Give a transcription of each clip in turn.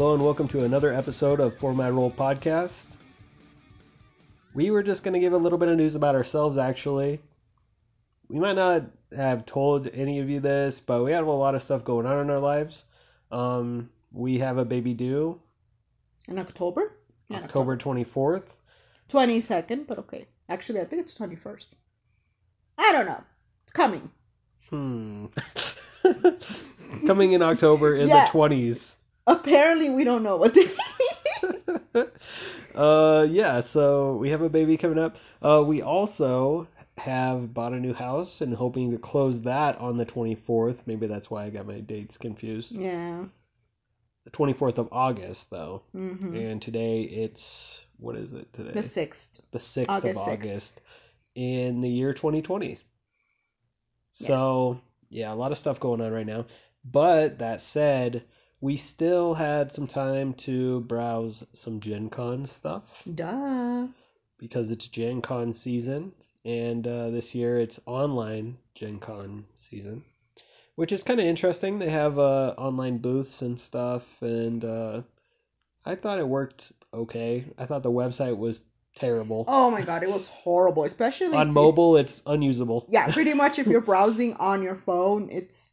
Hello and welcome to another episode of For My Role podcast. We were just going to give a little bit of news about ourselves, actually. We might not have told any of you this, but we have a lot of stuff going on in our lives. Um, we have a baby due In October? Yeah, October 24th. 22nd, but okay. Actually, I think it's 21st. I don't know. It's coming. Hmm. Coming in October in Yeah. the 20s. Apparently, we don't know what day. uh, yeah, so we have a baby coming up. Uh, we also have bought a new house and hoping to close that on the 24th. Maybe that's why I got my dates confused. yeah. The 24th of August, though. hmm And today it's, what is it today? The 6th. the 6th August of 6th. August in the year 2020. So, yeah, a lot of stuff going on right now. But that said, we still had some time to browse some Gen Con stuff Duh. because it's Gen Con season. And uh, this year it's online Gen Con season, which is kind of interesting. They have uh, online booths and stuff. And uh, I thought it worked okay. I thought the website was terrible. Oh my god, it was horrible. Especially On mobile, it's unusable. Yeah, pretty much if you're browsing on your phone, it's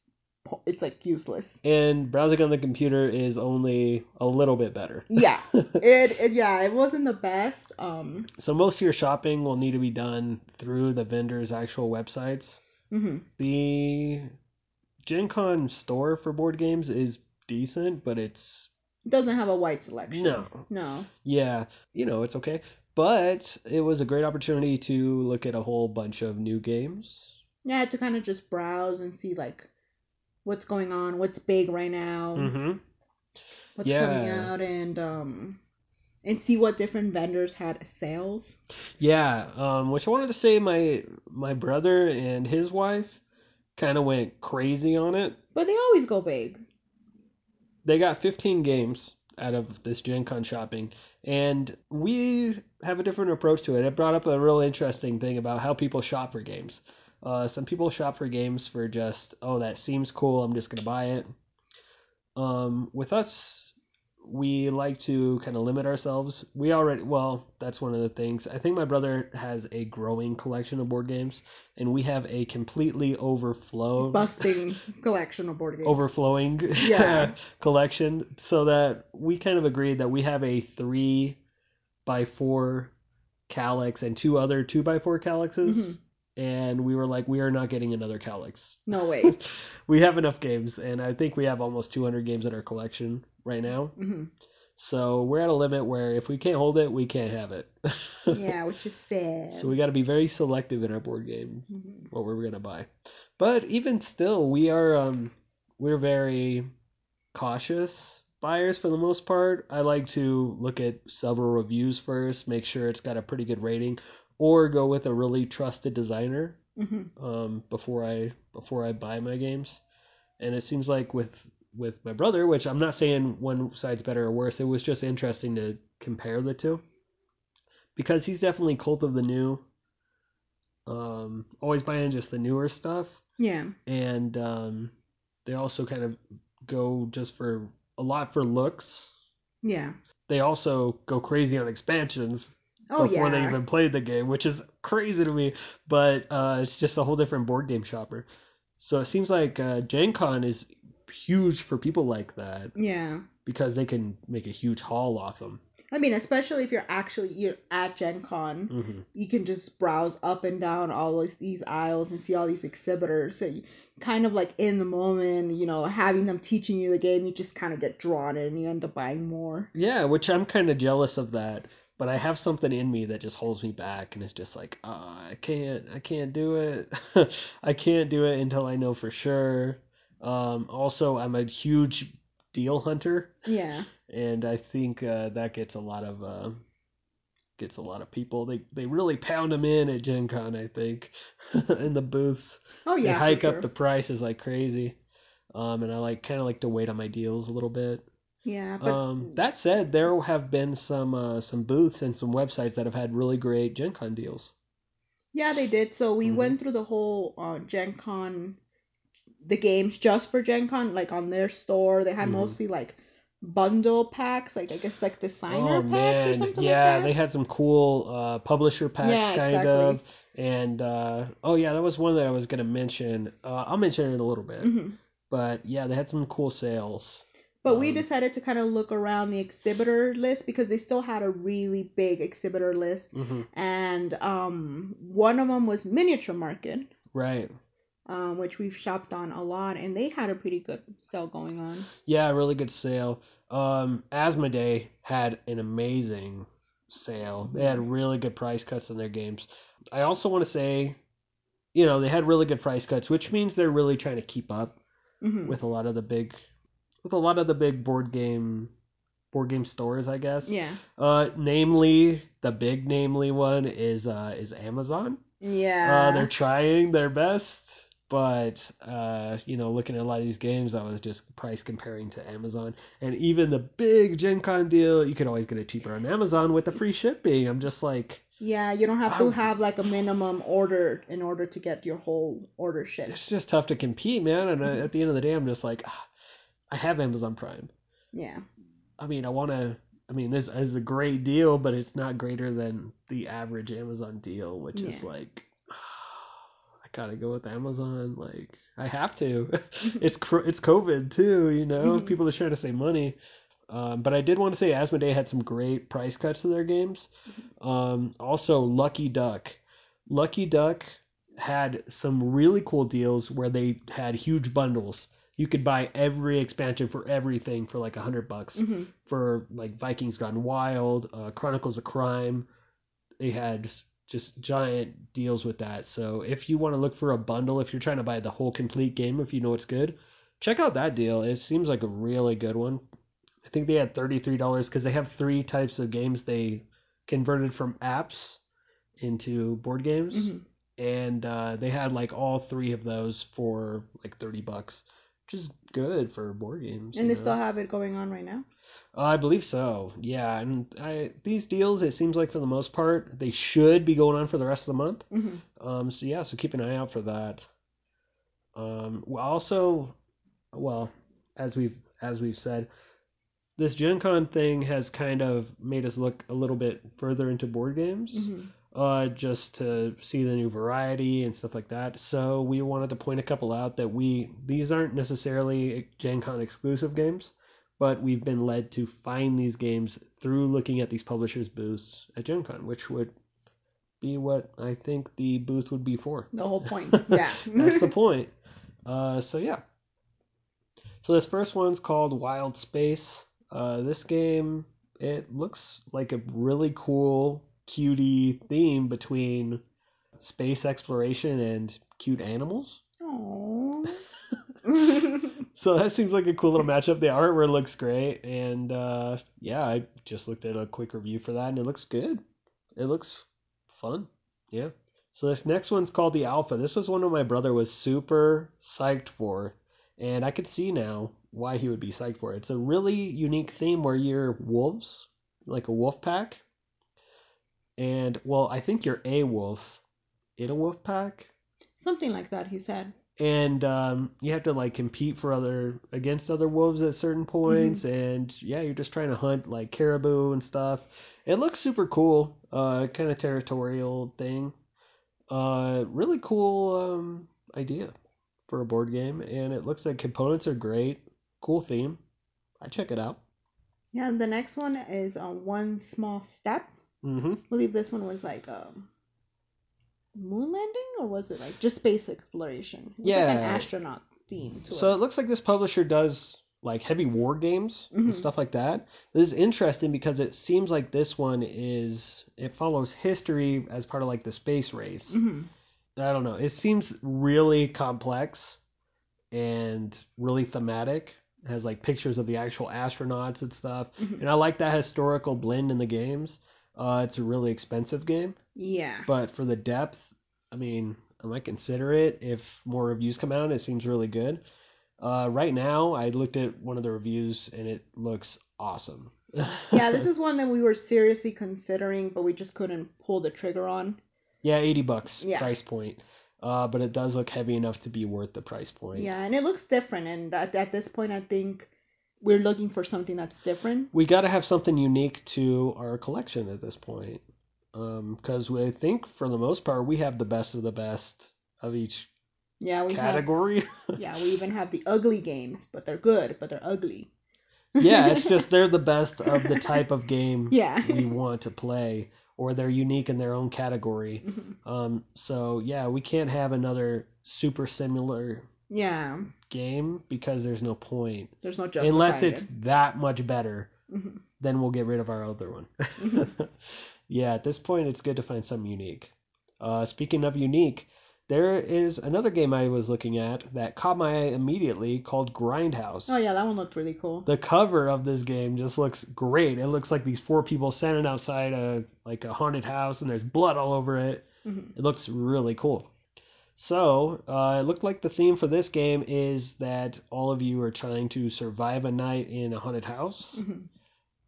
it's like useless. And browsing on the computer is only a little bit better. Yeah. It, it yeah, it wasn't the best. Um. So most of your shopping will need to be done through the vendor's actual websites. hmm The Gen Con store for board games is decent, but it's It doesn't have a wide selection. no. No. Yeah, you know, it's okay. But it was a great opportunity to look at a whole bunch of new games. Yeah, to kind of just browse and see like what's going on, what's big right now, Mm-hmm. what's Yeah. coming out, and um, and see what different vendors had sales. Yeah, um, which I wanted to say my my brother and his wife kind of went crazy on it. But they always go big. they got 15 games out of this Gen Con shopping, and we have a different approach to it. It brought up a real interesting thing about how people shop for games. Uh, some people shop for games for just, oh, that seems cool, I'm just going to buy it. Um, with us, we like to kind of limit ourselves. We already, well, that's one of the things. I think my brother has a growing collection of board games, and we have a completely overflowed Busting collection of board games. overflowing Yeah. collection so that we kind of agreed that we have a three by four Kallax and two other two by four Kallaxes Mhm. And we were like we are not getting another Kallax No way. we have enough games and i think we have almost 200 games in our collection right now hmm so we're at a limit where if we can't hold it we can't have it Yeah, which is sad. so we got to be very selective in our board game Mhm. what we're gonna buy. But even still, we are um we're very cautious buyers for the most part. I like to look at several reviews first, make sure it's got a pretty good rating, or go with a really trusted designer Mhm. um before I before I buy my games. And it seems like with with my brother, which I'm not saying one side's better or worse, it was just interesting to compare the two. Because he's definitely cult of the new. Um, always buying just the newer stuff, Yeah. and um, they also kind of go just for a lot for looks. Yeah. They also go crazy on expansions Oh before yeah. they even played the game, which is crazy to me. But uh, it's just a whole different board game shopper. So it seems like uh, Gen Con is huge for people like that Yeah. because they can make a huge haul off them. I mean, especially if you're actually you're at Gen Con, hmm you can just browse up and down all these, these aisles and see all these exhibitors. So you kind of like in the moment, you know, having them teaching you the game, you just kind of get drawn in and you end up buying more. Yeah, which I'm kind of jealous of that. But I have something in me that just holds me back, and it's just like, oh, I can't, I can't do it. I can't do it until I know for sure. Um, also, I'm a huge deal hunter, Yeah. and I think uh, that gets a lot of uh, gets a lot of people. They they really pound them in at Gen Con, I think, in the booths. Oh yeah. they hike sure. up the prices like crazy. Um, and I like kind of like to wait on my deals a little bit. Yeah, but Um, that said, there have been some uh, some booths and some websites that have had really great Gen Con deals. yeah, they did. So we Mhm. went through the whole uh, Gen Con, the games just for Gen Con, like on their store. They had Mhm. mostly like bundle packs, like I guess like designer Oh packs or man, something yeah, like they had some cool uh, publisher packs, Yeah, kind exactly. of. And uh, oh yeah, that was one that I was gonna mention. Uh, I'll mention it in a little bit. hmm But yeah, they had some cool sales. But we Um, decided to kind of look around the exhibitor list because they still had a really big exhibitor list, hmm and um, one of them was Miniature Market, Right. um, which we've shopped on a lot, and they had a pretty good sale going on. Yeah, really good sale. Um, Asmodee had an amazing sale. They had really good price cuts on their games. I also want to say, you know, they had really good price cuts, which means they're really trying to keep up hmm with a lot of the big, with a lot of the big board game, board game stores, I guess. Yeah, Uh, namely, the big namely one is uh is Amazon. yeah. Uh, they're trying their best, but uh, you know, looking at a lot of these games, I was just price comparing to Amazon, and even the big Gen Con deal, you could always get it cheaper on Amazon with the free shipping. I'm just like, Yeah, you don't have to Wow. have like a minimum order in order to get your whole order shipped. it's just tough to compete, man. And uh, at the end of the day, I'm just like, ah, I have Amazon Prime. Yeah. I mean, I want to. I mean, this is a great deal, but it's not greater than the average Amazon deal, which is Yeah. like, I gotta go with Amazon. Like, I have to. it's it's COVID too, you know. Mhm. People are trying to save money. Um, but I did want to say Asmodee had some great price cuts to their games. Um, also, Lucky Duck. Lucky Duck had some really cool deals where they had huge bundles. You could buy every expansion for everything for like a hundred bucks hmm for like Vikings Gone Wild, uh, Chronicles of Crime. They had just giant deals with that. So if you want to look for a bundle, if you're trying to buy the whole complete game, if you know it's good, check out that deal. It seems like a really good one. I think they had $33 because they have three types of games they converted from apps into board games. hmm And uh, they had like all three of those for like 30 bucks, which is good for board games. And they know? still have it going on right now. Uh, I believe so. Yeah, and I, these deals, it seems like for the most part, they should be going on for the rest of the month. hmm Um, so yeah, so keep an eye out for that. Um, also, well, as we've as we've said, this Gen Con thing has kind of made us look a little bit further into board games, hmm uh, just to see the new variety and stuff like that. So we wanted to point a couple out that we these aren't necessarily Gen Con exclusive games, but we've been led to find these games through looking at these publishers' booths at Gen Con, which would be what I think the booth would be for. The whole point. Yeah. That's the point. Uh, so yeah. So this first one's called Wild Space. Uh, this game it looks like a really cool, cutie theme between space exploration and cute animals. Aww. So that seems like a cool little matchup. The artwork looks great, and uh, yeah, I just looked at a quick review for that, and it looks good. It looks fun. Yeah. So this next one's called the Alpha. This was one of my brother was super psyched for, and I could see now why he would be psyched for it. It's a really unique theme where you're wolves, like a wolf pack, and well, I think you're a wolf in a wolf pack, Something like that, he said. and um, you have to like compete for other against other wolves at certain points and yeah you're just trying to hunt like caribou and stuff. It looks super cool uh kind of territorial thing. Uh really cool um idea for a board game and it looks like components are great. Cool theme. I check it out. Yeah, the next one is uh, One Small Step. Mm-hmm I believe this one was like um, moon landing, or was it like just space exploration? It was like an astronaut theme to So it. it looks like this publisher does like heavy war games Mhm. and stuff like that. This is interesting because it seems like this one is it follows history as part of like the space race. hmm I don't know. It seems really complex and really thematic. It has like pictures of the actual astronauts and stuff. Mhm. And I like that historical blend in the games. Uh, it's a really expensive game, Yeah. but for the depth, I mean, I might consider it if more reviews come out. It seems really good. Uh, right now, I looked at one of the reviews and it looks awesome. yeah, this is one that we were seriously considering, but we just couldn't pull the trigger on. yeah, eighty bucks Yeah. price point. Uh, but it does look heavy enough to be worth the price point. Yeah, and it looks different. And at, at this point, I think we're looking for something that's different. We got to have something unique to our collection at this point, because I think for the most part we have the best of the best of each Yeah, we category. have. Yeah, we even have the ugly games, but they're good, but they're ugly. yeah, it's just they're the best of the type of game Yeah. we want to play, or they're unique in their own category. Mhm. Um, so yeah, we can't have another super similar Yeah, game because there's no point. there's no justifying Unless it's it. that much better, Mhm. then we'll get rid of our other one. Mhm. yeah, at this point, it's good to find something unique. Uh, speaking of unique, there is another game I was looking at that caught my eye immediately called Grindhouse. Oh yeah, that one looked really cool. The cover of this game just looks great. It looks like these four people standing outside a like a haunted house, and there's blood all over it. Mhm. It looks really cool. So, uh, it looked like the theme for this game is that all of you are trying to survive a night in a haunted house, Mhm.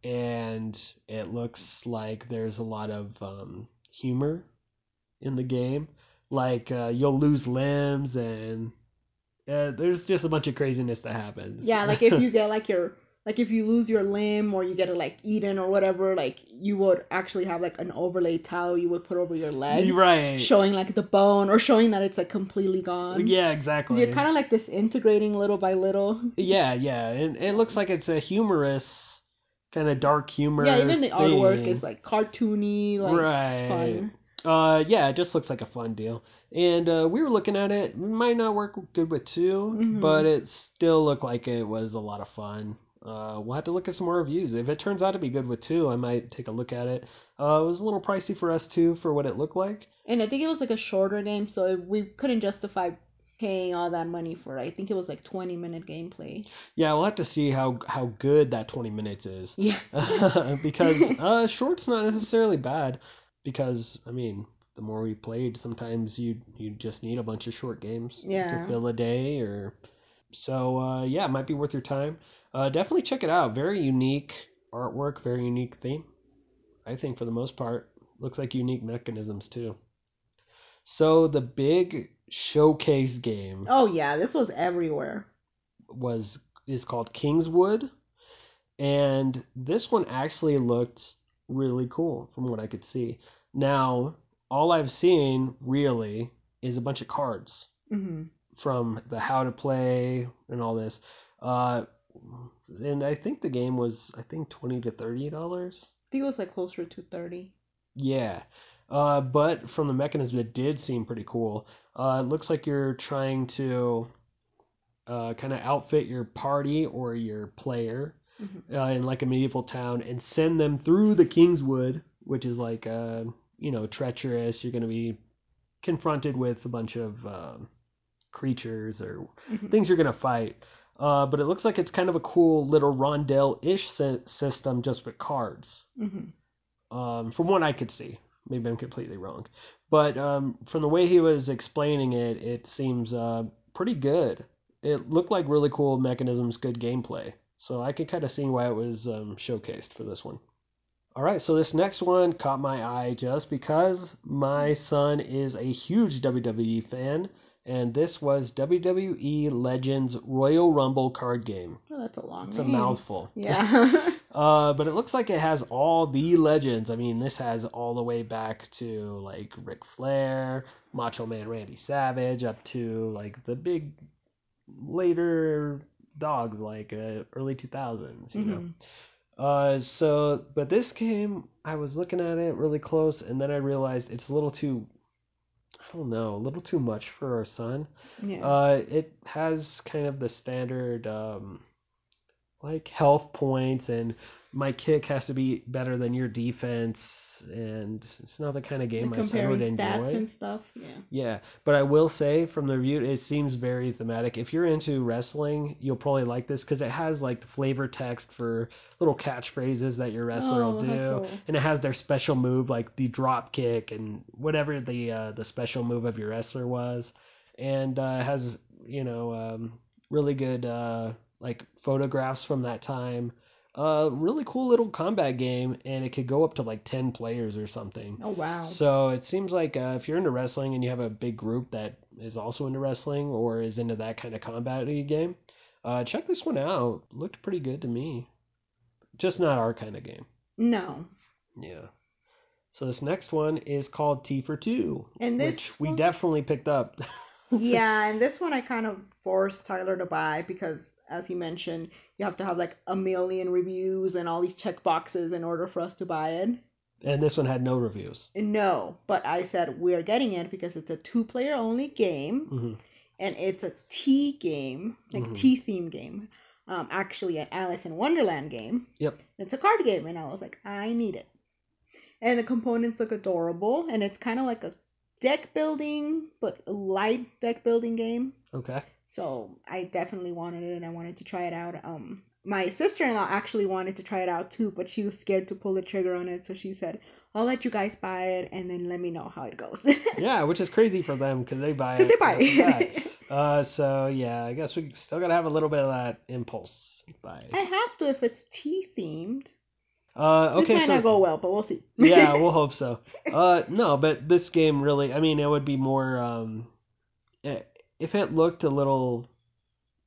and it looks like there's a lot of um, humor in the game. Like uh, you'll lose limbs, and uh, there's just a bunch of craziness that happens. Yeah, like if you get like your like if you lose your limb or you get it like eaten or whatever, like you would actually have like an overlay towel you would put over your leg, right. showing like the bone or showing that it's like completely gone. Yeah, exactly. You're kind of like disintegrating little by little. Yeah, yeah, and it looks like it's a humorous, kind of dark humor. Yeah, even the artwork is like cartoony, like Right. fun. Uh, yeah, it just looks like a fun deal. And uh, we were looking at it. It might not work good with 2 Mhm. but it still looked like it was a lot of fun. Uh, we'll have to look at some more reviews. If it turns out to be good with two, I might take a look at it. Uh, it was a little pricey for us too for what it looked like. And I think it was like a shorter game, so we couldn't justify paying all that money for it. I think it was like 20 minute gameplay. Yeah, we'll have to see how how good that 20 minutes is. Yeah. because uh, short's not necessarily bad. Because I mean, the more we played, sometimes you you just need a bunch of short games Yeah. to fill a day, or so. Uh, yeah, it might be worth your time. Uh, definitely check it out. Very unique artwork, very unique theme. I think for the most part, looks like unique mechanisms too. So the big showcase game Oh yeah, this was everywhere. was is called Kingswood, and this one actually looked really cool from what I could see. Now, all I've seen really is a bunch of cards hmm from the how to play and all this. Uh, and I think the game was I think twenty to thirty dollars. I think it was like closer to 30. Yeah. Uh, but from the mechanism, it did seem pretty cool. Uh, it looks like you're trying to uh, kind of outfit your party or your player Mhm. uh, in like a medieval town and send them through the Kingswood, which is like uh, you know treacherous. You're going to be confronted with a bunch of um, creatures or Mhm. things you're going to fight. Uh, but it looks like it's kind of a cool little rondelle-ish sy- system just with cards Mhm. um, from what I could see. Maybe I'm completely wrong, but um, from the way he was explaining it, it seems uh, pretty good. It looked like really cool mechanisms, good gameplay. So I could kind of see why it was um, showcased for this one. All right, so this next one caught my eye just because my son is a huge WWE fan, and this was WWE Legends Royal Rumble card game. Oh, that's a long It's a mouthful. Yeah. Uh, but it looks like it has all the legends. I mean, this has all the way back to like Ric Flair, Macho Man Randy Savage, up to like the big later dogs like uh, early 2000s, you know. Mhm. Uh, so, but this game, I was looking at it really close, and then I realized it's a little too, I don't know, a little too much for our son. yeah. Uh, it has kind of the standard, um, like health points, and my kick has to be better than your defense, and it's not the kind of game Like my son would comparing stats enjoy. and stuff. Yeah. Yeah, but I will say from the review, it seems very thematic. If you're into wrestling, you'll probably like this because it has like the flavor text for little catchphrases that your wrestler Oh, will do, cool. and it has their special move like the drop kick and whatever the uh, the special move of your wrestler was, and uh, has you know um, really good uh, like photographs from that time. Uh, really cool little combat game, and it could go up to like ten players or something. Oh wow. So it seems like uh, if you're into wrestling and you have a big group that is also into wrestling or is into that kind of combat game, Uh, check this one out. Looked pretty good to me. Just not our kind of game. No. Yeah. So this next one is called Tea for Two, And this which we one- definitely picked up. yeah, and this one I kind of forced Tyler to buy because, as he mentioned, you have to have like a million reviews and all these check boxes in order for us to buy it. and this one had no reviews. No, but I said we're getting it because it's a two-player only game, hmm and it's a tea game, like Mhm. tea theme game. Um, actually, an Alice in Wonderland game. Yep. It's a card game, and I was like, I need it. And the components look adorable, and it's kind of like a deck building, but light deck building game. Okay. So I definitely wanted it and I wanted to try it out. Um, my sister-in-law actually wanted to try it out too, but she was scared to pull the trigger on it, so she said, "I'll let you guys buy it and then let me know how it goes." Yeah, which is crazy for them because they buy it. Because they buy off the bat. it. Uh, so yeah, I guess we still gotta have a little bit of that impulse buy. I have to if it's tea themed. Uh, this okay, might so not go well, but we'll see. yeah, we'll hope so. Uh, no, but this game really, I mean, it would be more um, eh, if it looked a little,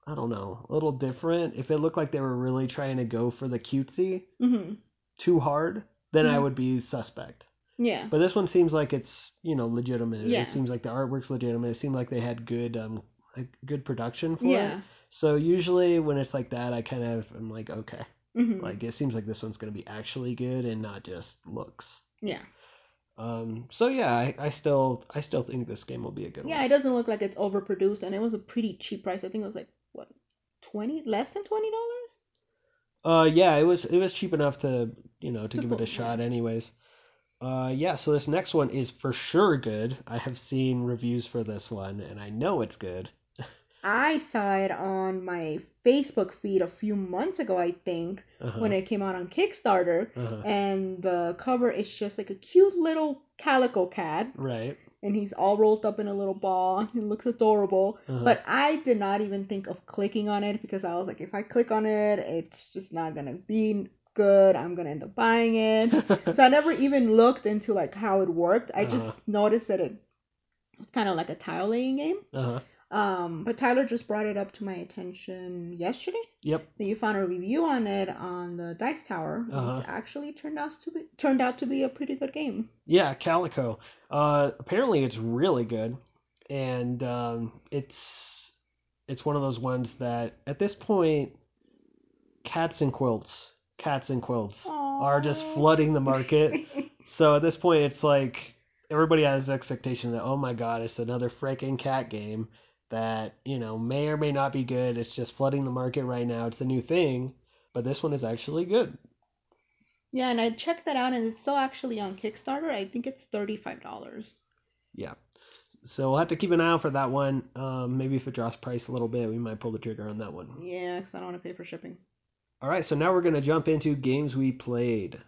I don't know, a little different. If it looked like they were really trying to go for the cutesy hmm too hard, then I Mhm. would be suspect. Yeah. But this one seems like it's you know legitimate. Yeah. It seems like the artwork's legitimate. It seemed like they had good um like good production for Yeah. it. So usually when it's like that, I kind of am like okay, hmm like it seems like this one's gonna be actually good and not just looks. yeah. Um, so yeah, I, I still I still think this game will be a good Yeah, one. Yeah, it doesn't look like it's overproduced, and it was a pretty cheap price. I think it was like what, twenty, less than twenty dollars. Uh, yeah, it was it was cheap enough to you know to To give it a shot yeah. anyways. Uh, yeah, so this next one is for sure good. I have seen reviews for this one and I know it's good. I saw it on my Facebook feed a few months ago, I think, Uh-huh. when it came out on Kickstarter. uh-huh. And the cover is just like a cute little calico cat, Right. and he's all rolled up in a little ball. He looks adorable. Uh-huh. But I did not even think of clicking on it because I was like, if I click on it, it's just not gonna be good. I'm gonna end up buying it. so I never even looked into like how it worked. I just Uh-huh. noticed that it was kind of like a tile laying game. Um, but Tyler just brought it up to my attention yesterday. Yep. That you found a review on it on the Dice Tower, Uh-huh. which actually turned out to be turned out to be a pretty good game. Yeah, Calico. Uh, apparently it's really good, and um, it's it's one of those ones that at this point, cats and quilts, cats and quilts are just flooding the market. so at this point, it's like everybody has the expectation that oh my god, it's another freaking cat game that you know may or may not be good. It's just flooding the market right now. It's a new thing, but this one is actually good. yeah, and I checked that out, and it's still actually on Kickstarter. I think it's thirty five dollars. Yeah. So we'll have to keep an eye out for that one. Um, maybe if it drops price a little bit, we might pull the trigger on that one. Yeah, because I don't want to pay for shipping. All right, so now we're going to jump into games we played.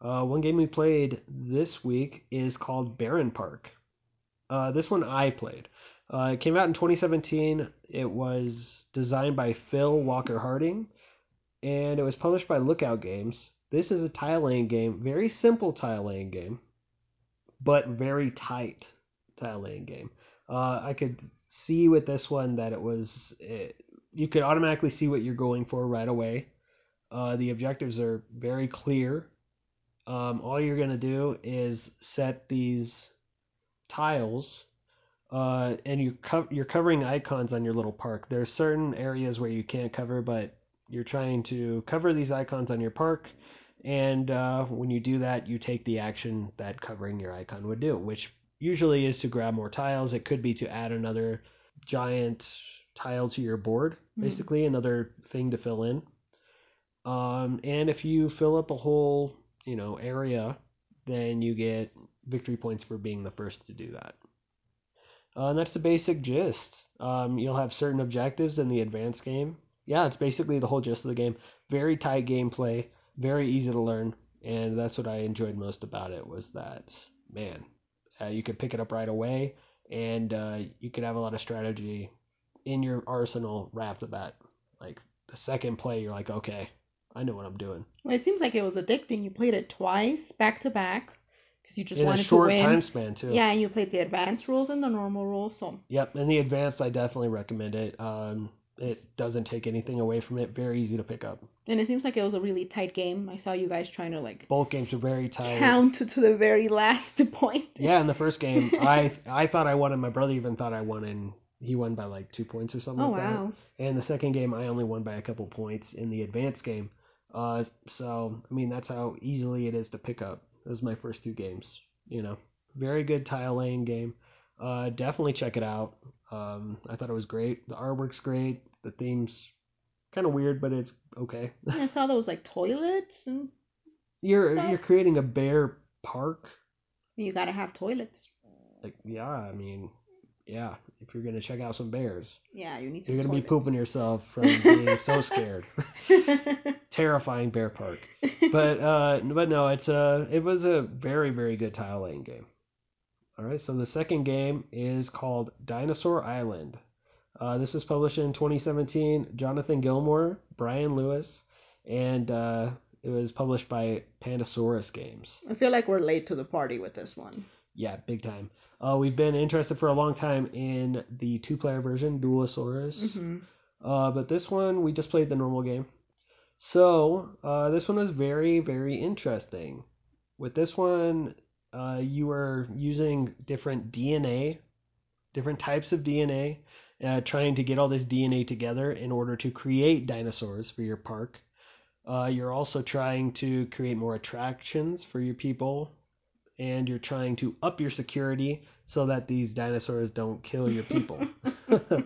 Uh, one game we played this week is called Bärenpark. Uh, this one I played. Uh, it came out in 2017. It was designed by Phil Walker Harding, and it was published by Lookout Games. This is a tile laying game, very simple tile laying game, but very tight tile laying game. Uh, I could see with this one that it was it, you could automatically see what you're going for right away. Uh, the objectives are very clear. Um, all you're gonna do is set these tiles, uh, and you co- you're covering icons on your little park. There's certain areas where you can't cover, but you're trying to cover these icons on your park. And uh, when you do that, you take the action that covering your icon would do, which usually is to grab more tiles. It could be to add another giant tile to your board, Mhm. basically another thing to fill in. Um, and if you fill up a whole, you know, area, then you get victory points for being the first to do that. Uh, and that's the basic gist. Um, you'll have certain objectives in the advanced game. Yeah, it's basically the whole gist of the game. Very tight gameplay, very easy to learn, and that's what I enjoyed most about it was that man, uh, you could pick it up right away, and uh, you could have a lot of strategy in your arsenal right off the bat. Like the second play, you're like, okay, I know what I'm doing. Well, it seems like it was addicting. You played it twice back to back because you just in a wanted short to win. time span too. Yeah, and you played the advanced rules and the normal rules. So Yep, and the advanced I definitely recommend it. Um, It doesn't take anything away from it. Very easy to pick up. And it seems like it was a really tight game. I saw you guys trying to like Both games are very tight. count to the very last point. Yeah, in the first game, I I thought I won, and my brother even thought I won, and he won by like two points or something Oh like that. wow. And the second game, I only won by a couple points in the advanced game. Uh, so I mean, that's how easily it is to pick up. Those are my first two games. You know, very good tile laying game. Uh, definitely check it out. Um, I thought it was great. The artwork's great. The theme's kind of weird, but it's okay. I saw those like toilets and You're Stuff. you're creating a bear park. you gotta have toilets. Like yeah, I mean, yeah. If you're gonna check out some bears, Yeah, you need to. you're gonna be pooping yourself from being so scared. Terrifying bear park. But uh, but no, it's a it was a very very good tile laying game. All right, so the second game is called Dinosaur Island. Uh, this was published in 2017. Jonathan Gilmour, Brian Lewis, and uh, it was published by Pandasaurus Games. I feel like we're late to the party with this one. Yeah, big time. Uh, we've been interested for a long time in the two-player version, Dualosaurus. hmm Uh, but this one, we just played the normal game. So, uh, this one was very, very interesting. With this one, uh, you were using different DNA, different types of DNA, uh, trying to get all this DNA together in order to create dinosaurs for your park. Uh, you're also trying to create more attractions for your people, and you're trying to up your security so that these dinosaurs don't kill your people.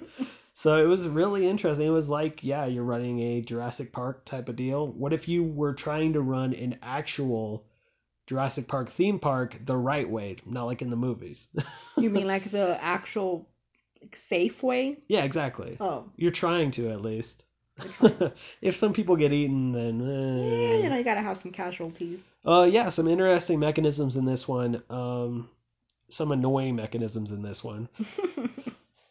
So it was really interesting. It was like, yeah, you're running a Jurassic Park type of deal. What if you were trying to run an actual Jurassic Park theme park the right way, not like in the movies? You mean like the actual like, safe way? yeah, exactly. Oh, You're trying to at least. if some people get eaten, then yeah, eh. you know you gotta have some casualties. Uh, yeah, some interesting mechanisms in this one. Um, some annoying mechanisms in this one.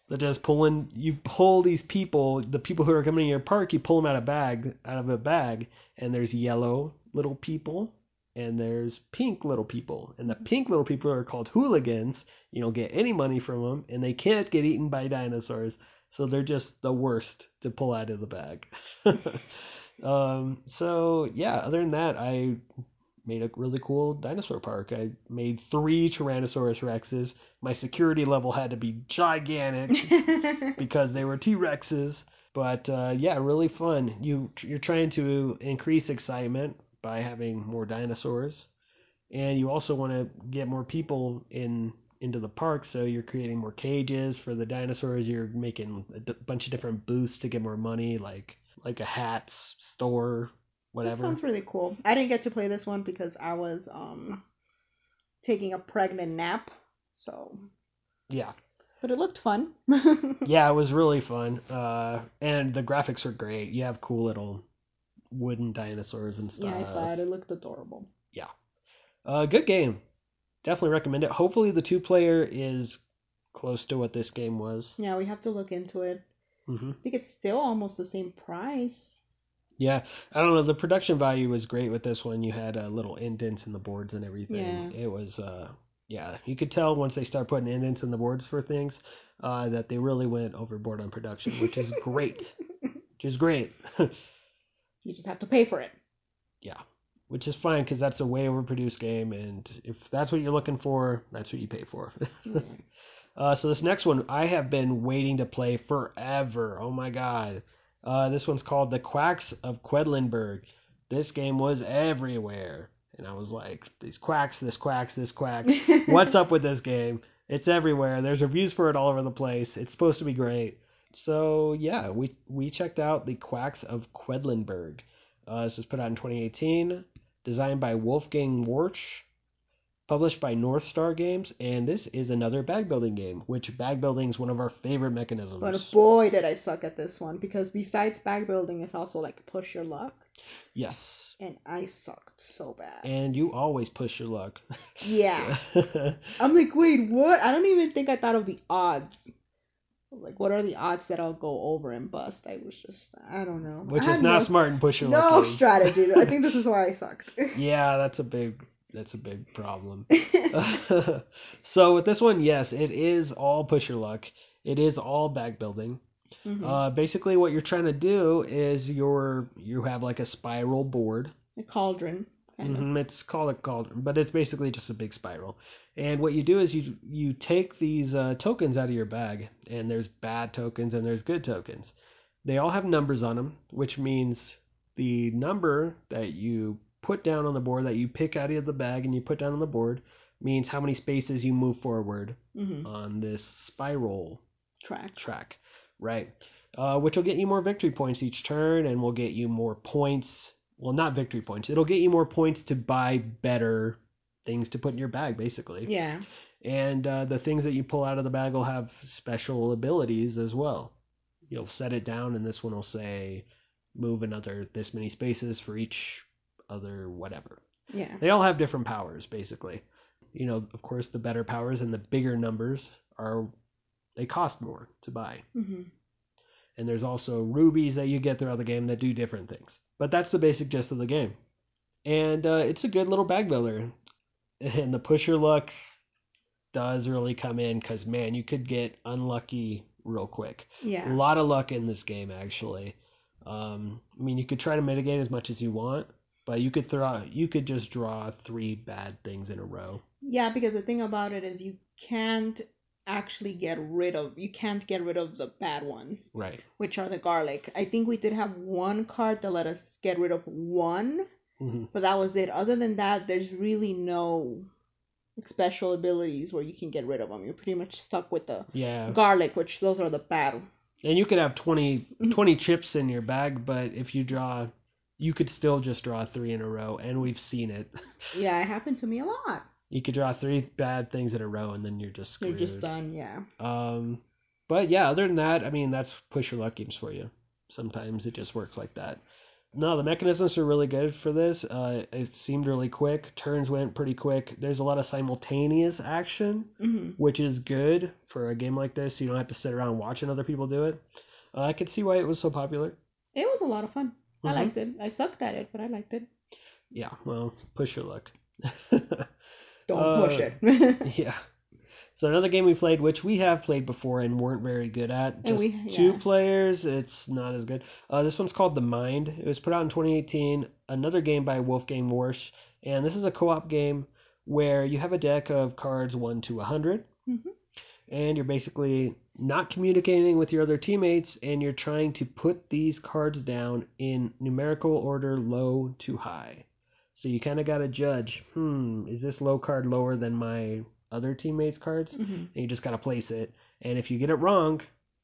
that just pulling you pull these people the people who are coming to your park you pull them out of bag out of a bag and there's yellow little people and there's pink little people and the pink little people are called hooligans you don't get any money from them and they can't get eaten by dinosaurs so they're just the worst to pull out of the bag um so yeah other than that i made a really cool dinosaur park i made three tyrannosaurus rexes my security level had to be gigantic because they were T-Rexes. But uh, yeah, really fun. You you're trying to increase excitement by having more dinosaurs, and you also want to get more people in into the park. So you're creating more cages for the dinosaurs. You're making a d- bunch of different booths to get more money, like like a hats store, whatever. That sounds really cool. I didn't get to play this one because I was um taking a pregnant nap. So, Yeah, but it looked fun. yeah, it was really fun. Uh, and the graphics are great. You have cool little wooden dinosaurs and stuff. yeah, I saw it. It looked adorable. Yeah. Uh, good game. Definitely recommend it. Hopefully, the two player is close to what this game was. Yeah, we have to look into it. hmm I think it's still almost the same price. Yeah, I don't know. The production value was great with this one. You had uh, little indents in the boards and everything. Yeah. It was, uh, yeah, you could tell once they start putting indents in the boards for things uh, that they really went overboard on production, which is great. which is great. You just have to pay for it. Which is fine because that's a way overproduced game, and if that's what you're looking for, that's what you pay for. Yeah. Uh, so this next one I have been waiting to play forever. Oh my god. Uh, this one's called The Quacks of Quedlinburg. This game was everywhere. And I was like, these quacks, this quacks, this quacks. What's up with this game? It's everywhere. There's reviews for it all over the place. It's supposed to be great. So yeah, we we checked out The Quacks of Quedlinburg. Uh, this was put out in 2018, designed by Wolfgang Warsch, published by North Star Games, and this is another bag building game, which bag building is one of our favorite mechanisms. But boy, did I suck at this one because besides bag building, it's also like push your luck, yes, and I sucked so bad. and you always push your luck. Yeah, I'm like, wait, what? I don't even think I thought of the odds. Like, what are the odds that I'll go over and bust? I was just, I don't know. which is not no, smart and push your luck. No strategy. I think this is why I sucked. Yeah, that's a big that's a big problem. so with this one, yes, it is all push your luck. It is all bag building. Mhm. Uh, basically, what you're trying to do is you're you have like a spiral board. a cauldron, Mhm, It's called a cauldron, but it's basically just a big spiral. And what you do is you you take these uh, tokens out of your bag, and there's bad tokens and there's good tokens. They all have numbers on them, which means the number that you put down on the board that you pick out of the bag and you put down on the board means how many spaces you move forward hmm on this spiral Track. track, right? Uh, which will get you more victory points each turn, and will get you more points. Well, not victory points. It'll get you more points to buy better things to put in your bag, basically. Yeah. And uh, the things that you pull out of the bag will have special abilities as well. You'll set it down, and this one will say, move another this many spaces for each other whatever. Yeah. They all have different powers, basically. You know, of course, the better powers and the bigger numbers are they cost more to buy. Mm-hmm. And there's also rubies that you get throughout the game that do different things. But that's the basic gist of the game. And uh, it's a good little bag builder. And the pusher luck does really come in because, man, you could get unlucky real quick. Yeah. A lot of luck in this game, actually. Um, I mean, you could try to mitigate as much as you want, but you could throw, you could just draw three bad things in a row. Yeah, because the thing about it is you can't actually get rid of you can't get rid of the bad ones, Right. which are the garlic. I think we did have one card that let us get rid of one, hmm but that was it. Other than that, there's really no special abilities where you can get rid of them. You're pretty much stuck with the Yeah. garlic, which those are the bad. And you could have 20, Mhm. 20 chips in your bag, but if you draw, you could still just draw three in a row, and we've seen it. Yeah, it happened to me a lot. You could draw three bad things in a row, and then you're just screwed. You're just done, yeah. Um, but yeah, other than that, I mean, that's push your luck games for you. Sometimes it just works like that. No, the mechanisms are really good for this. Uh, it seemed really quick. Turns went pretty quick. There's a lot of simultaneous action, hmm which is good for a game like this. You don't have to sit around watching other people do it. Uh, I could see why it was so popular. It was a lot of fun. I Mhm. liked it. I sucked at it, but I liked it. Yeah, well, push your luck. Don't Uh, push it. yeah. So another game we played, which we have played before and weren't very good at. Just we- two players, it's not as good. Uh, this one's called The Mind. It was put out in 2018. Another game by Wolfgang Warsch, and this is a co-op game where you have a deck of cards one to 100, Mhm. and you're basically not communicating with your other teammates, and you're trying to put these cards down in numerical order, low to high. So you kind of got to judge, hmm, is this low card lower than my other teammates' cards? hmm And you just got to place it. And if you get it wrong,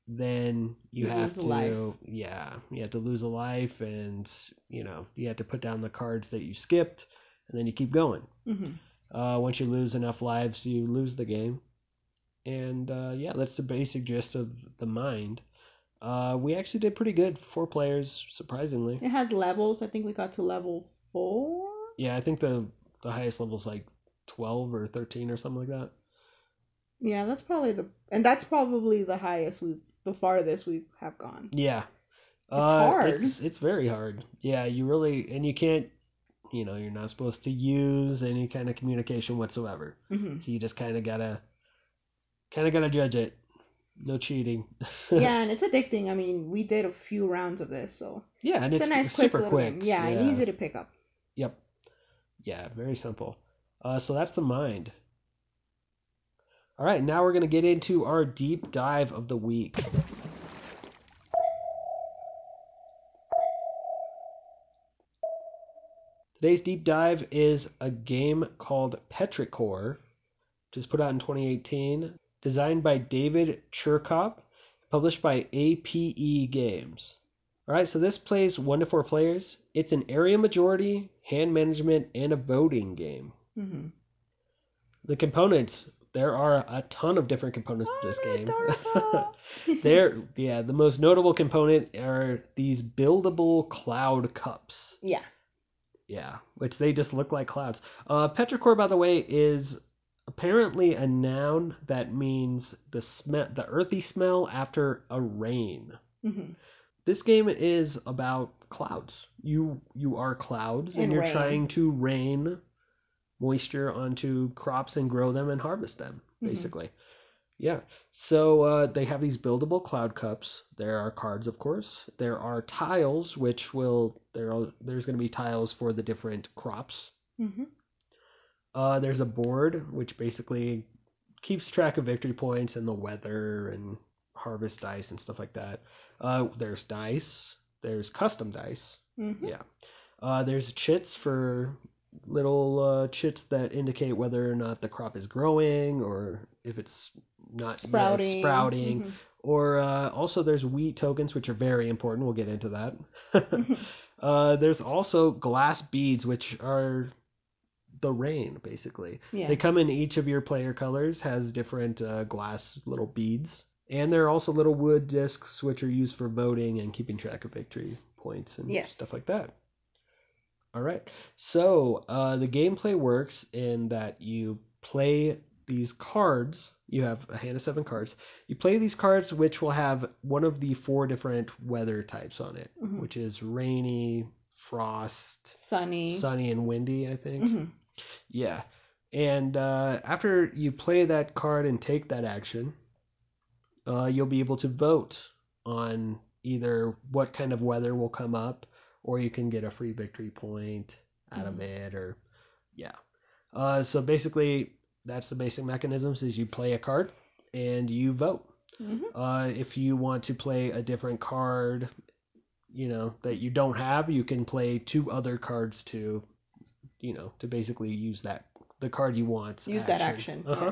then you, You have to, yeah, you have to lose a life, and you know you have to put down the cards that you skipped, and then you keep going. hmm Uh, once you lose enough lives, you lose the game. And uh, yeah, that's the basic gist of the mind. Uh, we actually did pretty good, four players, surprisingly. It has levels. I think we got to level four. Yeah, I think the the highest level is like twelve or thirteen or something like that. Yeah, that's probably the and that's probably the highest we've the farthest we have gone. Yeah. It's uh, hard. It's, it's very hard. Yeah, you really and you can't. You know, you're not supposed to use any kind of communication whatsoever. hmm So you just kind of gotta, kind of gotta judge it. No cheating. yeah, and it's addicting. I mean, we did a few rounds of this, so yeah, and it's, it's, a nice quick super quick. game. Yeah, and easy to pick up. Yeah, very simple. Uh, so that's the mind. All right, now we're going to get into our deep dive of the week. Today's deep dive is a game called Petrichor, which was put out in 2018, designed by David Chircop, published by APE Games. All right, so this plays one to four players. It's an area majority, hand management, and a voting game. hmm The components there are a ton of different components to this Oh, game. there, yeah, the most notable component are these buildable cloud cups. Yeah. Yeah, which they just look like clouds. Uh, petrichor, by the way, is apparently a noun that means the smell, the earthy smell after a rain. hmm This game is about clouds. You you are clouds, and, And you're rain. trying to rain moisture onto crops and grow them and harvest them, Mhm. basically. Yeah. So uh, they have these buildable cloud cups. There are cards, of course. There are tiles, which will there are, there's going to be tiles for the different crops. Mm-hmm. Uh, there's a board which basically keeps track of victory points and the weather and harvest dice and stuff like that. Uh, there's dice. There's custom dice. Mm-hmm. Yeah. Uh, there's chits for little uh, chits that indicate whether or not the crop is growing or if it's not yet Sprouting. sprouting. Mhm. Or uh, also there's wheat tokens, which are very important. We'll get into that. uh, there's also glass beads, which are the rain, basically. Yeah. They come in each of your player colors, has different uh, glass little beads. And there are also little wood discs, which are used for voting and keeping track of victory points and Yes. stuff like that. All right. So uh, the gameplay works in that you play these cards. You have a hand of seven cards. You play these cards, which will have one of the four different weather types on it, Mhm. which is rainy, frost, Sunny. sunny, and windy. I think. Mhm. Yeah. And uh, after you play that card and take that action, uh, you'll be able to vote on either what kind of weather will come up, or you can get a free victory point out of it, or yeah. Uh, so basically, that's the basic mechanisms: is you play a card and you vote. Mhm. Uh, if you want to play a different card, you know that you don't have, you can play two other cards to, you know, to basically use that the card you want. Use that action, Uh-huh. yeah.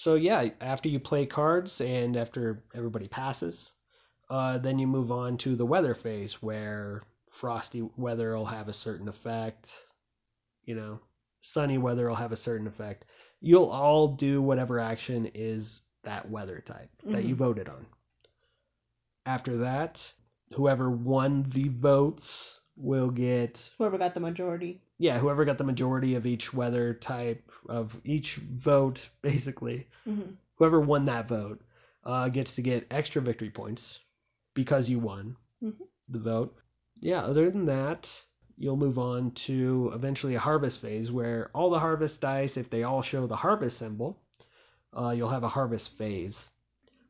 So yeah, after you play cards and after everybody passes, uh, then you move on to the weather phase where frosty weather will have a certain effect. You know, sunny weather will have a certain effect. You'll all do whatever action is that weather type that you Mhm. voted on. After that, whoever won the votes will get Whoever got the majority. Yeah, whoever got the majority of each weather type of each vote, basically, Mhm. whoever won that vote uh, gets to get extra victory points because you won Mhm. the vote. Yeah, other than that, you'll move on to eventually a harvest phase where all the harvest dice, if they all show the harvest symbol, uh, you'll have a harvest phase,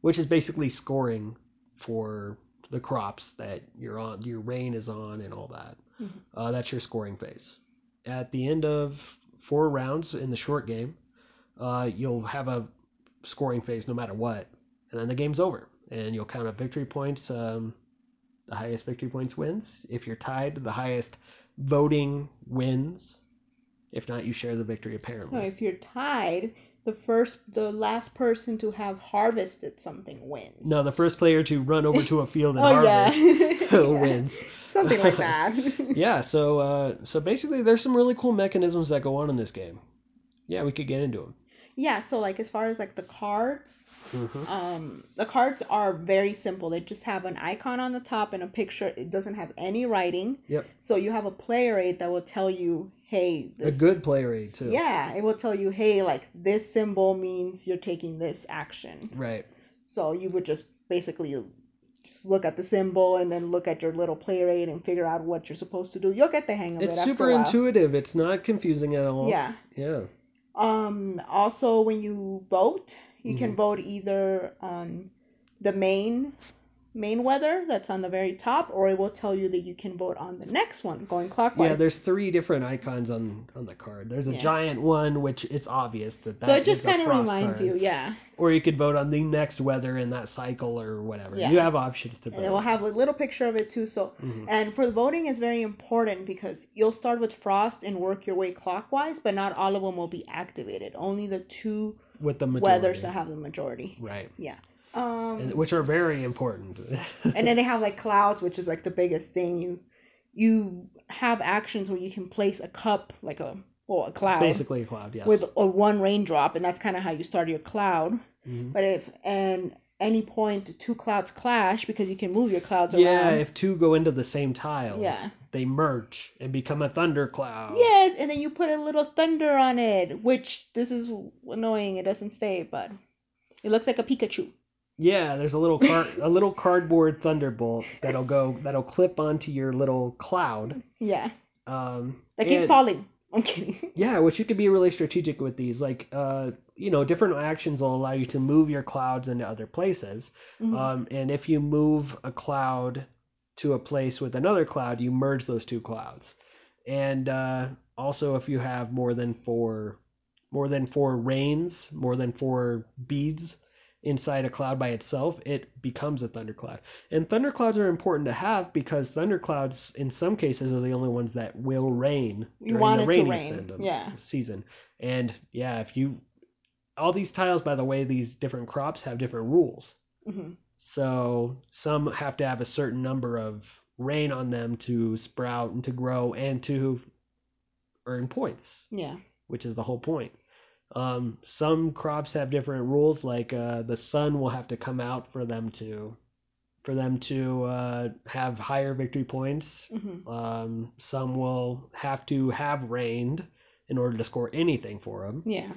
which is basically scoring for the crops that you're on, your rain is on, and all that. Mhm. Uh, that's your scoring phase. At the end of four rounds in the short game, uh, you'll have a scoring phase no matter what, and then the game's over, and you'll count up victory points. Um, the highest victory points wins. If you're tied, the highest voting wins. If not, you share the victory apparently. No, if you're tied, the first, the last person to have harvested something wins. No, the first player to run over to a field and oh harvest yeah. Wins. Something like that. Yeah, so uh, so basically, there's some really cool mechanisms that go on in this game. Yeah, we could get into them. Yeah, so like as far as like the cards, hmm um, the cards are very simple. They just have an icon on the top and a picture. It doesn't have any writing. Yep, So you have a player aid that will tell you, hey, a good player aid too. yeah, it will tell you, hey, like this symbol means you're taking this action. Right. So you would just basically just look at the symbol and then look at your little player aid and figure out what you're supposed to do. You'll get the hang of It's it It's super intuitive. It's not confusing at all. Yeah. Yeah. Um. Also, when you vote, you Mm-hmm. can vote either on the main main weather that's on the very top, or it will tell you that you can vote on the next one going clockwise. Yeah, there's three different icons on on the card. There's a Yeah. giant one, which it's obvious that that so it just kind of reminds you, yeah. Or you could vote on the next weather in that cycle or whatever. Yeah. You have options to vote. And it will have a little picture of it too. So, Mhm. and for the voting is very important because you'll start with frost and work your way clockwise, but not all of them will be activated. Only the two with the majority. weathers that have the majority. Right. Um. And, which are very important. and then they have like clouds, which is like the biggest thing. You you have actions where you can place a cup, like a well, a cloud, basically a cloud, yes. with a one raindrop, and that's kind of how you start your cloud. Mhm. But if and any point two clouds clash because you can move your clouds Yeah, around. Yeah, if two go into the same tile, Yeah. they merge and become a thundercloud. Yes, and then you put a little thunder on it, which this is annoying. It doesn't stay, but it looks like a Pikachu. Yeah, there's a little car- a little cardboard thunderbolt that'll go that'll clip onto your little cloud. Yeah, Um, that keeps and- falling. I'm kidding. Yeah, which you could be really strategic with these. Like, uh, you know, different actions will allow you to move your clouds into other places. Mhm. Um, and if you move a cloud to a place with another cloud, you merge those two clouds. And uh, also, if you have more than four, more than four rains, more than four beads inside a cloud by itself, it becomes a thundercloud. And thunderclouds are important to have because thunderclouds, in some cases, are the only ones that will rain You during want the it to rainy rain, season- yeah. season. And yeah, if you all these tiles, by the way, these different crops have different rules. Mm-hmm. So some have to have a certain number of rain on them to sprout and to grow and to earn points, Yeah. which is the whole point. Um, some crops have different rules, like uh, the sun will have to come out for them to for them to uh, have higher victory points. Mhm. Um, some will have to have rained in order to score anything for them. Yeah.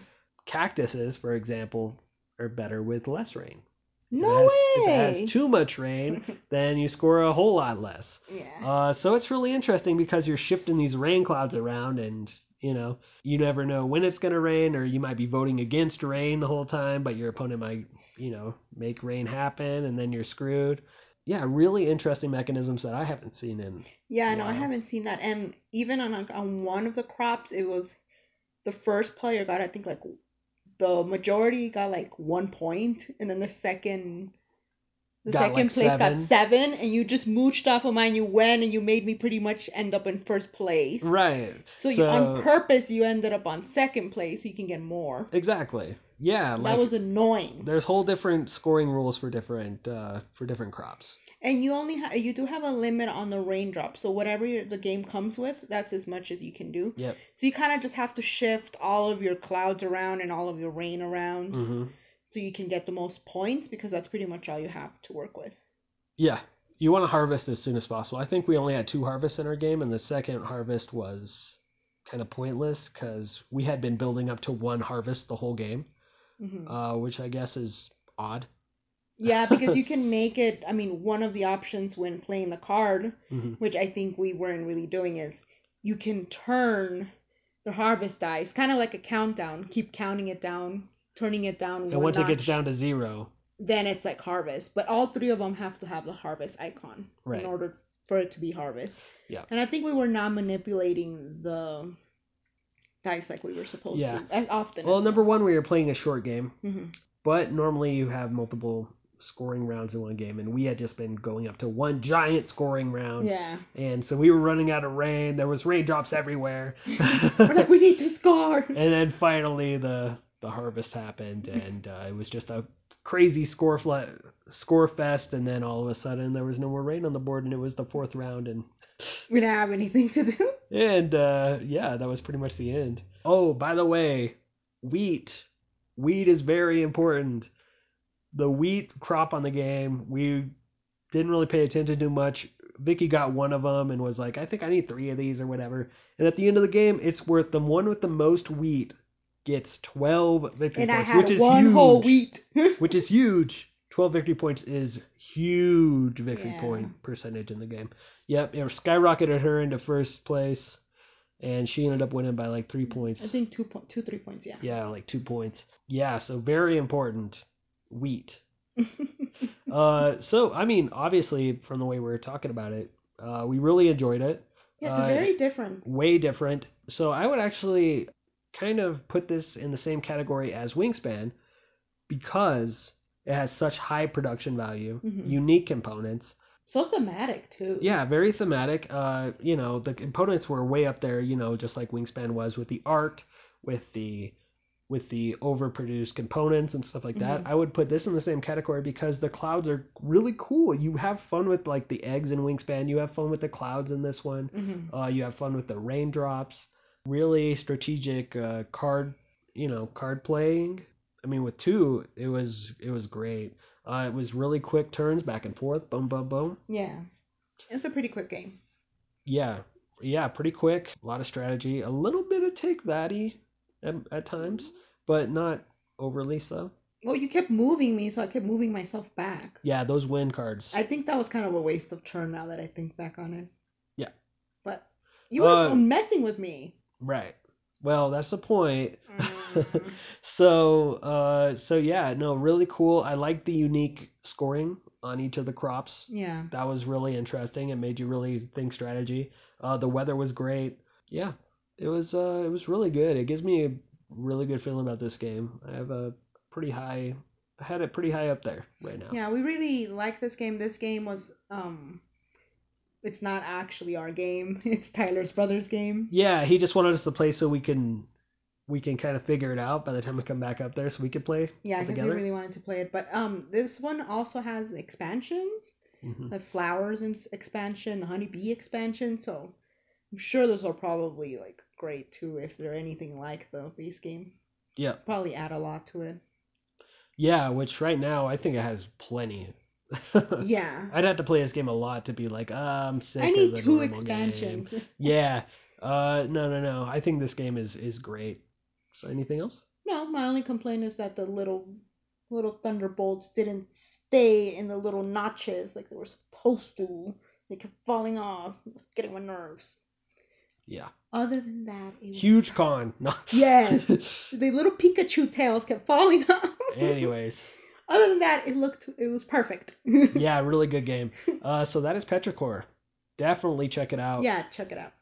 Cactuses, for example, are better with less rain. No if has, way. If it has too much rain, then you score a whole lot less. yeah. Uh, so it's really interesting because you're shifting these rain clouds around, and you know you never know when it's going to rain, or you might be voting against rain the whole time, but your opponent might you know make rain happen, and then you're screwed. Yeah, really interesting mechanisms that I haven't seen in. Yeah, no, I haven't seen that. And even on on one of the crops, it was the first player got I think like the majority got like one point, and then the second the Got, second like, place seven. got seven, and you just mooched off of mine. You went and you made me pretty much end up in first place. Right. So, you, on purpose, you ended up on second place, so you can get more. Exactly. Yeah. that Like, was annoying. there's whole different scoring rules for different uh, for different crops. And you only ha- you do have a limit on the raindrop. So whatever your- the game comes with, that's as much as you can do. Yep. So you kind of just have to shift all of your clouds around and all of your rain around hmm so you can get the most points because that's pretty much all you have to work with. Yeah. You want to harvest as soon as possible. I think we only had two harvests in our game, and the second harvest was kind of pointless because we had been building up to one harvest the whole game, hmm uh, which I guess is odd. Yeah, because you can make it. I mean, one of the options when playing the card, hmm which I think we weren't really doing, is you can turn the harvest dice, kind of like a countdown. Keep counting it down, turning it down. And once it gets down to zero, then it's like harvest. But all three of them have to have the harvest icon Right. in order for it to be harvest. Yeah. And I think we were not manipulating the dice like we were supposed Yeah. to as often. well, as number one, we were playing a short game, hmm but normally you have multiple scoring rounds in one game, and we had just been going up to one giant scoring round. Yeah. And so we were running out of rain. There was raindrops everywhere. we're like, we need to score. And then finally the the harvest happened, and uh, it was just a crazy score fle- score fest. And then all of a sudden there was no more rain on the board, and it was the fourth round, and We didn't have anything to do. and uh, yeah, that was pretty much the end. Oh, by the way, wheat. Wheat is very important. The wheat crop on the game, we didn't really pay attention to much. Vicky got one of them and was like, I think I need three of these or whatever. And at the end of the game, it's worth the one with the most wheat gets 12 victory And points, which is one huge. whole wheat. Which is huge. 12 victory points is huge victory Yeah. point percentage in the game. Yep, it skyrocketed her into first place, and she ended up winning by like three points. I think two point two three points. Yeah. Yeah, like two points. Yeah, so very important. Wheat. Uh, so I mean, obviously, from the way we were talking about it, uh, we really enjoyed it. yeah, it's Uh, very different. Way different. So I would actually kind of put this in the same category as Wingspan because it has such high production value, Mhm. unique components. So thematic too. Yeah, very thematic. Uh, you know, the components were way up there. You know, just like Wingspan was with the art, with the with the overproduced components and stuff like that. I would put this in the same category because the clouds are really cool. You have fun with like the eggs in Wingspan. You have fun with the clouds in this one. hmm Uh, you have fun with the raindrops. Really strategic uh, card, you know, card playing. I mean, with two, it was it was great. Uh, it was really quick turns back and forth, boom, boom, boom. Yeah. It's a pretty quick game. Yeah, yeah, pretty quick. A lot of strategy. A little bit of take thatty at, at times, but not overly so. Well, you kept moving me, so I kept moving myself back. Yeah, those win cards. I think that was kind of a waste of turn now that I think back on it. Yeah. But you were Uh, messing with me. Right. Well, that's the point. Mm. so uh so yeah, no, really cool. I like the unique scoring on each of the crops. yeah. That was really interesting. It made you really think strategy. Uh the weather was great. Yeah. It was uh it was really good. It gives me a really good feeling about this game. I have a pretty high I had it pretty high up there right now. Yeah, we really like this game. This game was um it's not actually our game. It's Tyler's brother's game. Yeah, he just wanted us to play so we can we can kind of figure it out by the time we come back up there so we could play Yeah, because we really wanted to play it. But um this one also has expansions. Mhm. The flowers and expansion, the honeybee expansion, so I'm sure this will probably like great too if they're anything like the base game. Yeah. Probably add a lot to it. Yeah, which right now I think it has plenty. Yeah. I'd have to play this game a lot to be like, ah, I'm sick I of need the two expansions. Yeah. Uh, no, no, no. I think this game is is great. So anything else? No, my only complaint is that the little little thunderbolts didn't stay in the little notches like they were supposed to. They kept falling off. It was getting my nerves. Yeah. Other than that, it was Huge con. No. Yes. the little Pikachu tails kept falling off. Anyways, Other than that, it looked it was perfect. yeah, really good game. Uh, so that is Petrichor. Definitely check it out. yeah, check it out.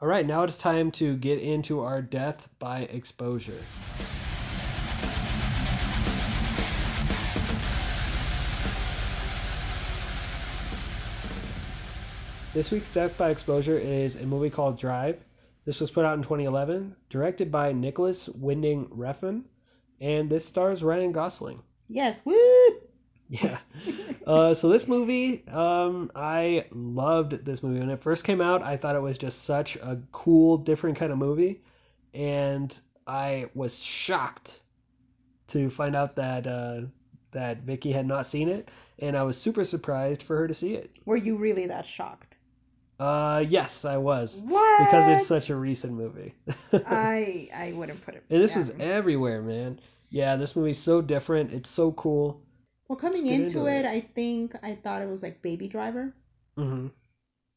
All right, now it's time to get into our death by exposure. This week's Death by Exposure is a movie called Drive. This was put out in 2011, directed by Nicolas Winding Refn, and this stars Ryan Gosling. Yes, woo! Yeah. Uh, so this movie, um, I loved this movie when it first came out. I thought it was just such a cool, different kind of movie, and I was shocked to find out that uh, that Vicky had not seen it, and I was super surprised for her to see it. Were you really that shocked? Uh, yes, I was What? because it's such a recent movie. I I wouldn't put it. and this down. was everywhere, man. Yeah, this movie's so different. It's so cool. well coming into into it, it. I think I thought it was like Baby Driver, hmm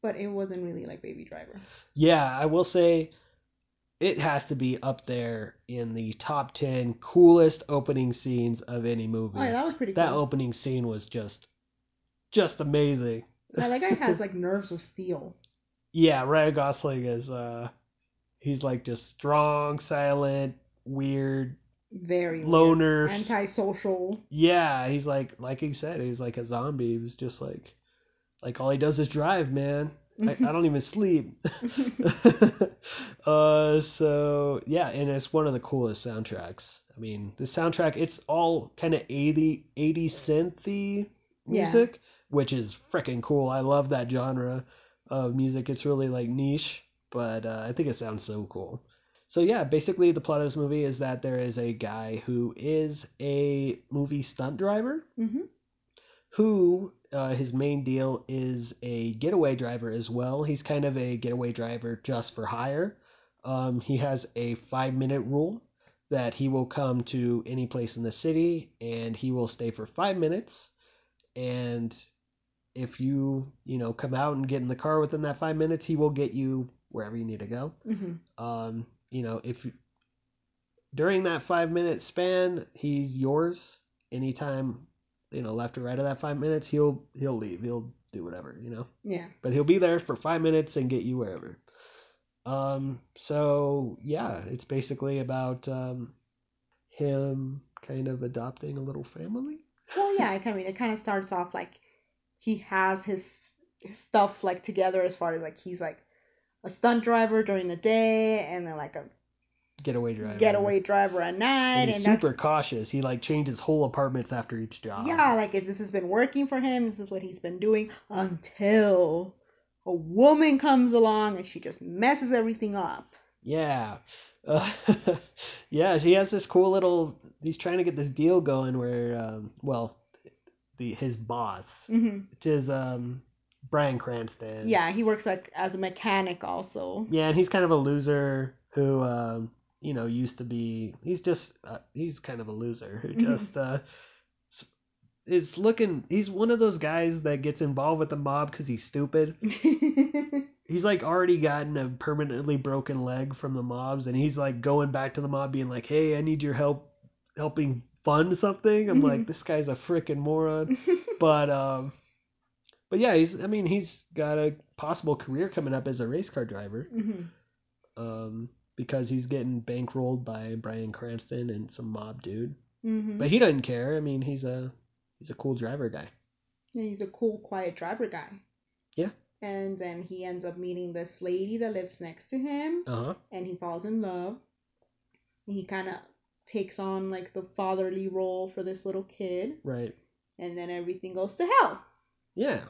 but it wasn't really like Baby Driver. Yeah, I will say it has to be up there in the top 10 coolest opening scenes of any movie. Oh, yeah, that was pretty that opening scene was just just amazing. Yeah, that guy has like nerves of steel. Yeah, Ryan Gosling is uh he's like just strong, silent, weird Very loner. antisocial. Yeah, he's like like he said, he's like a zombie. He was just like like all he does is drive, man. I, I don't even sleep. uh, so yeah, and it's one of the coolest soundtracks. I mean, the soundtrack it's all kind of 80 80 synthy Yeah. music, which is freaking cool. I love that genre of music. It's really like niche, but uh, I think it sounds so cool. So yeah, basically the plot of this movie is that there is a guy who is a movie stunt driver hmm who uh, his main deal is a getaway driver as well. He's kind of a getaway driver just for hire. Um, he has a five minute rule that he will come to any place in the city and he will stay for five minutes. And if you, you know, come out and get in the car within that five minutes, he will get you wherever you need to go. hmm Um, you know, if you, during that five minute span, he's yours. Anytime, you know, left or right of that five minutes, he'll he'll leave. He'll do whatever, you know. Yeah. But he'll be there for five minutes and get you wherever. Um, so yeah, it's basically about um, him kind of adopting a little family. Well, yeah. I mean, it kind of starts off like he has his, his stuff like together as far as like he's like a stunt driver during the day and then like a Getaway driver. getaway driver at night, And and, he's that's super cautious. He like changes whole apartments after each job. yeah, like if this has been working for him. This is what he's been doing until a woman comes along and she just messes everything up. Yeah. Uh, yeah, he has this cool little. He's trying to get this deal going where, um, well, the his boss, hmm which is um, Bryan Cranston. Yeah, he works like as a mechanic also. Yeah, and he's kind of a loser who, um, you know, used to be. He's just. Uh, he's kind of a loser who Mhm. just. Uh, is looking. He's one of those guys that gets involved with the mob because he's stupid. he's like already gotten a permanently broken leg from the mobs, and he's like going back to the mob, being like, "Hey, I need your help helping fund something." I'm Mhm. like, this guy's a freaking moron. but um, but yeah, he's. I mean, he's got a possible career coming up as a race car driver. hmm Um, because he's getting bankrolled by Bryan Cranston and some mob dude. hmm But he doesn't care. I mean, he's a he's a cool driver guy. And he's a cool, quiet driver guy. Yeah. And then he ends up meeting this lady that lives next to him, Uh huh. and he falls in love. He kind of takes on like the fatherly role for this little kid, Right. and then everything goes to hell. Yeah.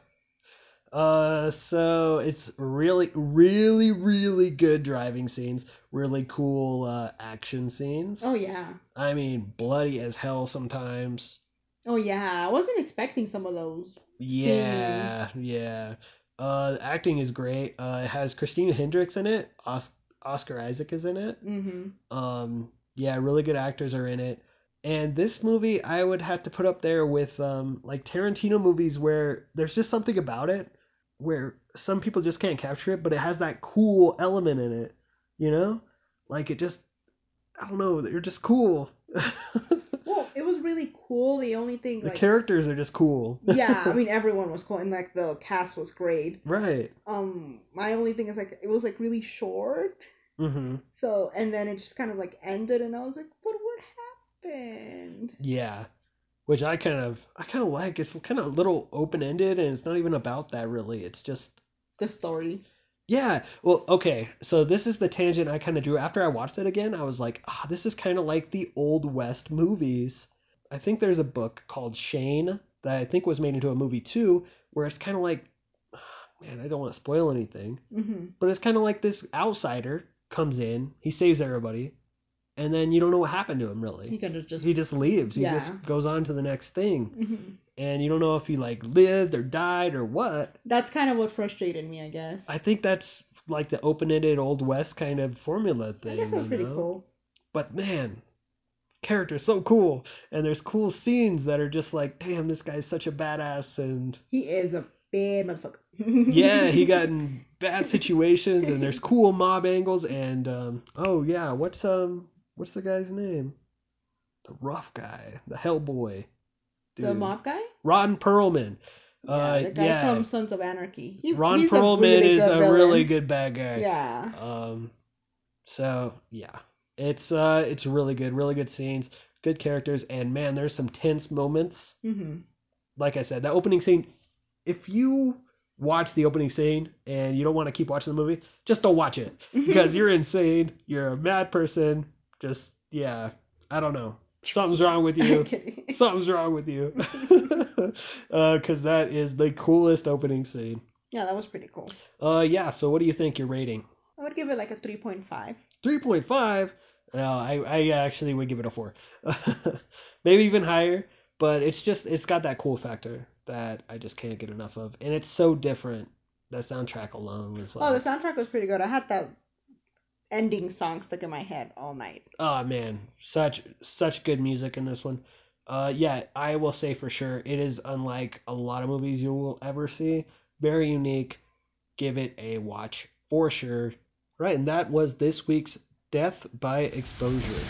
Uh, so it's really, really, really good driving scenes. Really cool uh, action scenes. Oh yeah. I mean, bloody as hell sometimes. Oh yeah. I wasn't expecting some of those. Yeah, yeah. Uh, acting is great. Uh, it has Christina Hendricks in it. Os- Oscar Isaac is in it. Mm-hmm. Um, yeah, really good actors are in it. And this movie, I would have to put up there with um, like Tarantino movies where there's just something about it where some people just can't capture it, but it has that cool element in it. You know, like it just, I don't know, they're just cool. Well, it was really cool. The only thing, the like, characters are just cool. yeah, I mean, everyone was cool, and like the cast was great. right. Um, my only thing is like it was like really short. hmm So, and then it just kind of like ended, and I was like, but what happened? Yeah. Which I kind of, I kind of like. It's kind of a little open ended, and it's not even about that really. It's just The story. Yeah, well, okay. So this is the tangent I kind of drew after I watched it again. I was like, ah, this is kind of like the old west movies. I think there's a book called Shane that I think was made into a movie too, where it's kind of like, man, I don't want to spoil anything, Mm-hmm. but it's kind of like this outsider comes in, he saves everybody, and then you don't know what happened to him He really. kind of just. He just leaves. He just goes on to the next thing, hmm and you don't know if he like lived or died or what. That's kind of what frustrated me, I guess. I think that's like the open-ended old west kind of formula thing. I guess that's you pretty know? cool. But man, character's so cool, and there's cool scenes that are just like, damn, this guy's such a badass, and He is a bad motherfucker. yeah, he got in bad situations, and there's cool mob angles, and um, oh yeah, what's um, what's the guy's name? The rough guy, the Hellboy. the mob guy. Ron Perlman. Yeah, uh, the guy yeah. from Sons of Anarchy. He, Ron Perlman a really is a villain. really good bad guy. Yeah. Um, so yeah, it's uh, it's really good, really good scenes, good characters, and man, there's some tense moments. Mm-hmm. Like I said, that opening scene. If you watch the opening scene and you don't want to keep watching the movie, just don't watch it because you're insane. You're a mad person. Just yeah, I don't know. Something's wrong with you. Something's wrong with you. Because that is the coolest opening scene. Yeah, that was pretty cool. Uh, yeah. So what do you think your rating? I would give it like a 3.5. 3.5 no I, I actually would give it a 4 maybe even higher but it's just it's got that cool factor that i just can't get enough of and it's so different That soundtrack alone was like. Oh, the soundtrack was pretty good. I had that ending song stuck in my head all night. oh man. Such such good music in this one. Uh yeah i will say for sure it is unlike a lot of movies you will ever see. Very unique. Give it a watch for sure. Right and that was this week's death by exposure.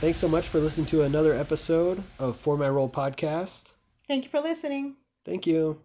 Thanks so much for listening to another episode of For My Role Podcast. Thank you for listening. Thank you.